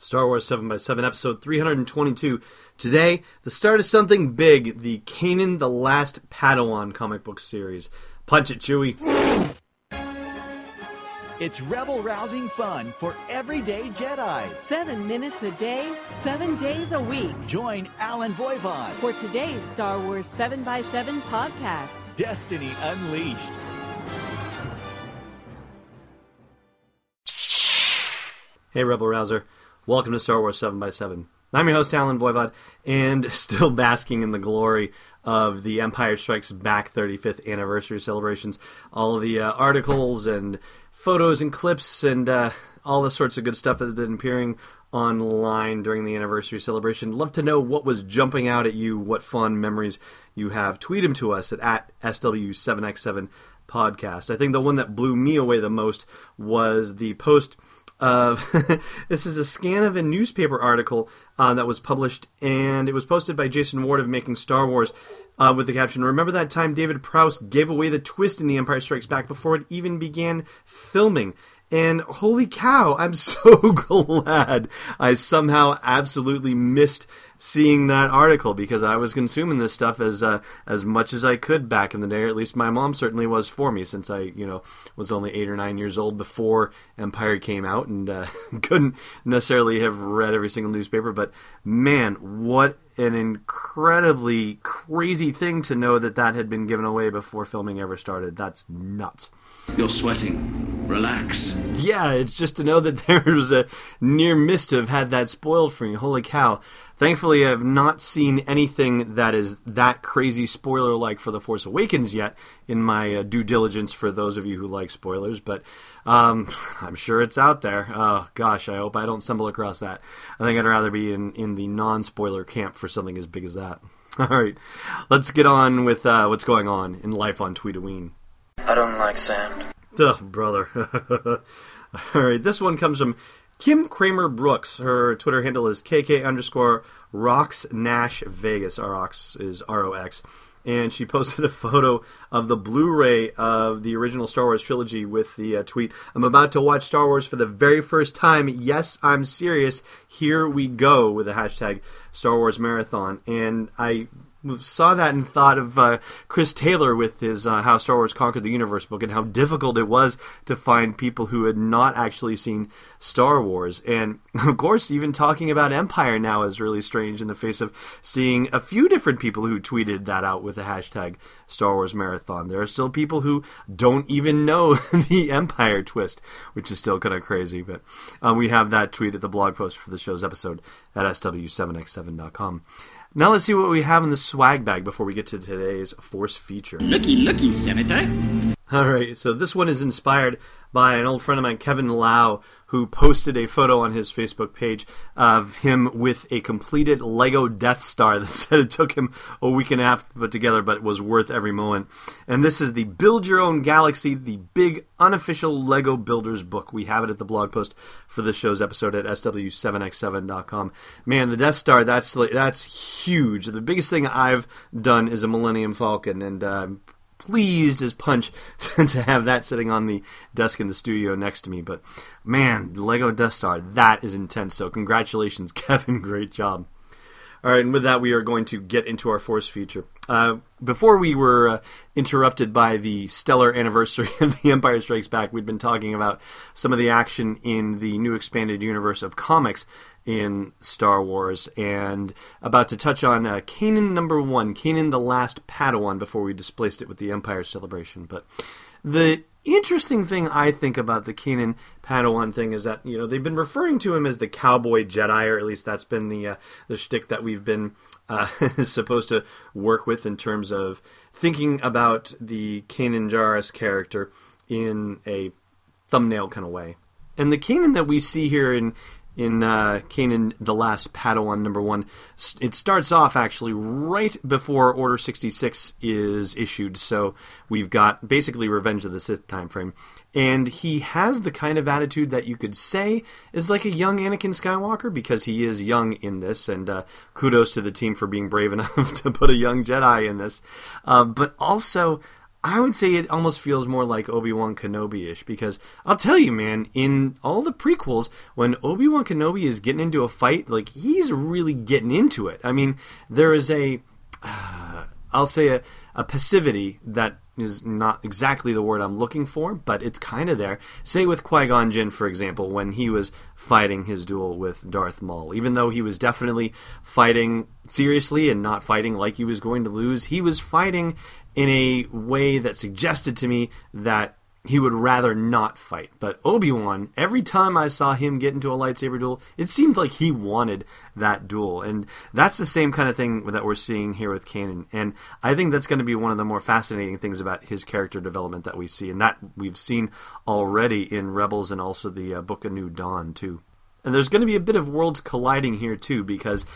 Star Wars 7x7, episode 322. Today, the start of something big the Kanan the Last Padawan comic book series. Punch it, Chewie. It's rebel rousing fun for everyday Jedi. Seven minutes a day, seven days a week. Join Allen Voivod for today's Star Wars 7x7 podcast Destiny Unleashed. Hey, Rebel Rouser. Welcome to Star Wars 7x7. I'm your host, Allen Voivod, and still basking in the glory of the Empire Strikes Back 35th anniversary celebrations. All the uh, articles and photos and clips and uh, all the sorts of good stuff that have been appearing online during the anniversary celebration. Love to know what was jumping out at you, what fun memories you have. Tweet them to us at, at SW7x7 podcast. I think the one that blew me away the most was the post – of this is a scan of a newspaper article uh, that was published, and it was posted by Jason Ward of Making Star Wars. Uh, with the caption, Remember that time David Prowse gave away the twist in The Empire Strikes Back before it even began filming? And holy cow, I'm so glad I somehow absolutely missed seeing that article because I was consuming this stuff as uh, as much as I could back in the day, or at least my mom certainly was for me, since I you know was only eight or nine years old before Empire came out and uh, couldn't necessarily have read every single newspaper. But man, what an incredibly crazy thing to know that that had been given away before filming ever started. That's nuts. You're sweating. Relax. Yeah, it's just to know that there was a near miss to have had that spoiled for you. Holy cow. Thankfully, I've not seen anything that is that crazy spoiler like for The Force Awakens yet in my uh, due diligence for those of you who like spoilers, but um, I'm sure it's out there. Oh, gosh, I hope I don't stumble across that. I think I'd rather be in, in the non spoiler camp for something as big as that. All right, let's get on with uh, what's going on in life on Tweetaween. I don't like sand. Ugh, brother. All right, this one comes from Kim Kramer Brooks. Her Twitter handle is KK underscore Rox Nash Vegas. Rox is R O X. And she posted a photo of the Blu ray of the original Star Wars trilogy with the uh, tweet I'm about to watch Star Wars for the very first time. Yes, I'm serious. Here we go with the hashtag Star Wars Marathon. And I saw that and thought of uh, Chris Taylor with his uh, How Star Wars Conquered the Universe book and how difficult it was to find people who had not actually seen Star Wars. And of course, even talking about Empire now is really strange in the face of seeing a few different people who tweeted that out with the hashtag Star Wars Marathon. There are still people who don't even know the Empire twist, which is still kind of crazy. But uh, we have that tweet at the blog post for the show's episode at sw7x7.com. Now let's see what we have in the swag bag before we get to today's Force feature. Looky, looky, Senator. All right, so this one is inspired by an old friend of mine, Kevin Lau, who posted a photo on his Facebook page of him with a completed Lego Death Star that said it took him a week and a half to put together, but it was worth every moment. And this is the Build Your Own Galaxy, the big unofficial Lego Builders book. We have it at the blog post for the show's episode at sw7x7.com. Man, the Death Star, that's that's huge. The biggest thing I've done is a Millennium Falcon, and uh, pleased as punch to have that sitting on the desk in the studio next to me. But man, Lego Death Star, that is intense. So congratulations, Kevin. Great job. All right, and with that, we are going to get into our Force feature. Uh, before we were uh, interrupted by the stellar anniversary of The Empire Strikes Back, we'd been talking about some of the action in the new expanded universe of comics in Star Wars, and about to touch on uh, Kanan number one, Kanan the Last Padawan, before we displaced it with the Empire celebration. But the interesting thing I think about the Kanan Padawan thing is that you know they've been referring to him as the cowboy Jedi, or at least that's been the uh, the shtick that we've been uh, supposed to work with in terms of thinking about the Kanan Jarrus character in a thumbnail kind of way. And the Kanan that we see here in in uh, Kanan the Last Padawan number one. It starts off actually right before Order 66 is issued, so we've got basically Revenge of the Sith time frame. And he has the kind of attitude that you could say is like a young Anakin Skywalker because he is young in this, and uh, kudos to the team for being brave enough to put a young Jedi in this. Uh, but also, I would say it almost feels more like Obi Wan Kenobi ish because I'll tell you, man, in all the prequels, when Obi Wan Kenobi is getting into a fight, like he's really getting into it. I mean, there is a, uh, I'll say a, a passivity that is not exactly the word I'm looking for, but it's kind of there. Say with Qui Gon Jinn, for example, when he was fighting his duel with Darth Maul, even though he was definitely fighting seriously and not fighting like he was going to lose, he was fighting in a way that suggested to me that he would rather not fight. But Obi Wan, every time I saw him get into a lightsaber duel, it seemed like he wanted that duel. And that's the same kind of thing that we're seeing here with Kanan. And I think that's going to be one of the more fascinating things about his character development that we see. And that we've seen already in Rebels and also the uh, Book of New Dawn, too. And there's going to be a bit of worlds colliding here, too, because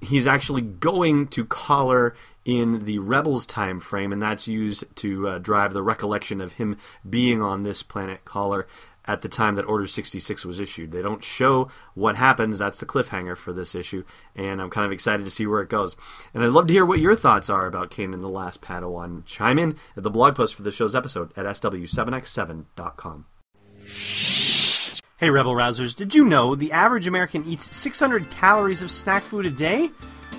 he's actually going to Kaller in the Rebels time frame, and that's used to uh, drive the recollection of him being on this planet Kaller at the time that Order 66 was issued. They don't show what happens. That's the cliffhanger for this issue, and I'm kind of excited to see where it goes. And I'd love to hear what your thoughts are about Kanan and the Last Padawan. Chime in at the blog post for the show's episode at sw7x7.com. Hey, Rebel Rousers, did you know the average American eats 600 calories of snack food a day?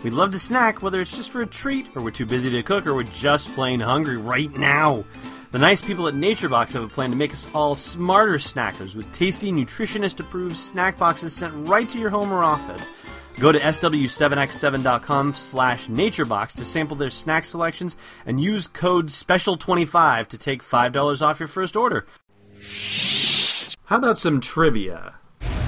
We'd love to snack, whether it's just for a treat, or we're too busy to cook, or we're just plain hungry right now. The nice people at NatureBox have a plan to make us all smarter snackers with tasty, nutritionist approved snack boxes sent right to your home or office. Go to sw7x7.com slash naturebox to sample their snack selections and use code SPECIAL25 to take $5 off your first order. How about some trivia?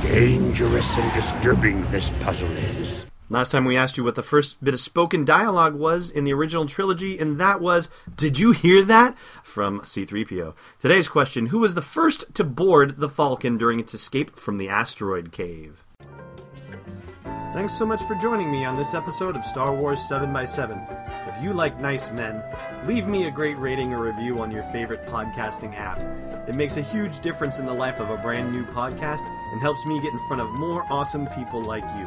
Dangerous and disturbing this puzzle is. Last time we asked you what the first bit of spoken dialogue was in the original trilogy, and that was, Did you hear that? from C3PO. Today's question Who was the first to board the Falcon during its escape from the asteroid cave? Thanks so much for joining me on this episode of Star Wars 7x7. You like nice men, leave me a great rating or review on your favorite podcasting app. It makes a huge difference in the life of a brand new podcast and helps me get in front of more awesome people like you.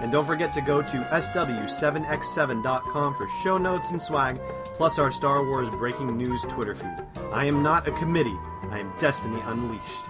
And don't forget to go to SW7x7.com for show notes and swag, plus our Star Wars breaking news Twitter feed. I am not a committee, I am Destiny Unleashed.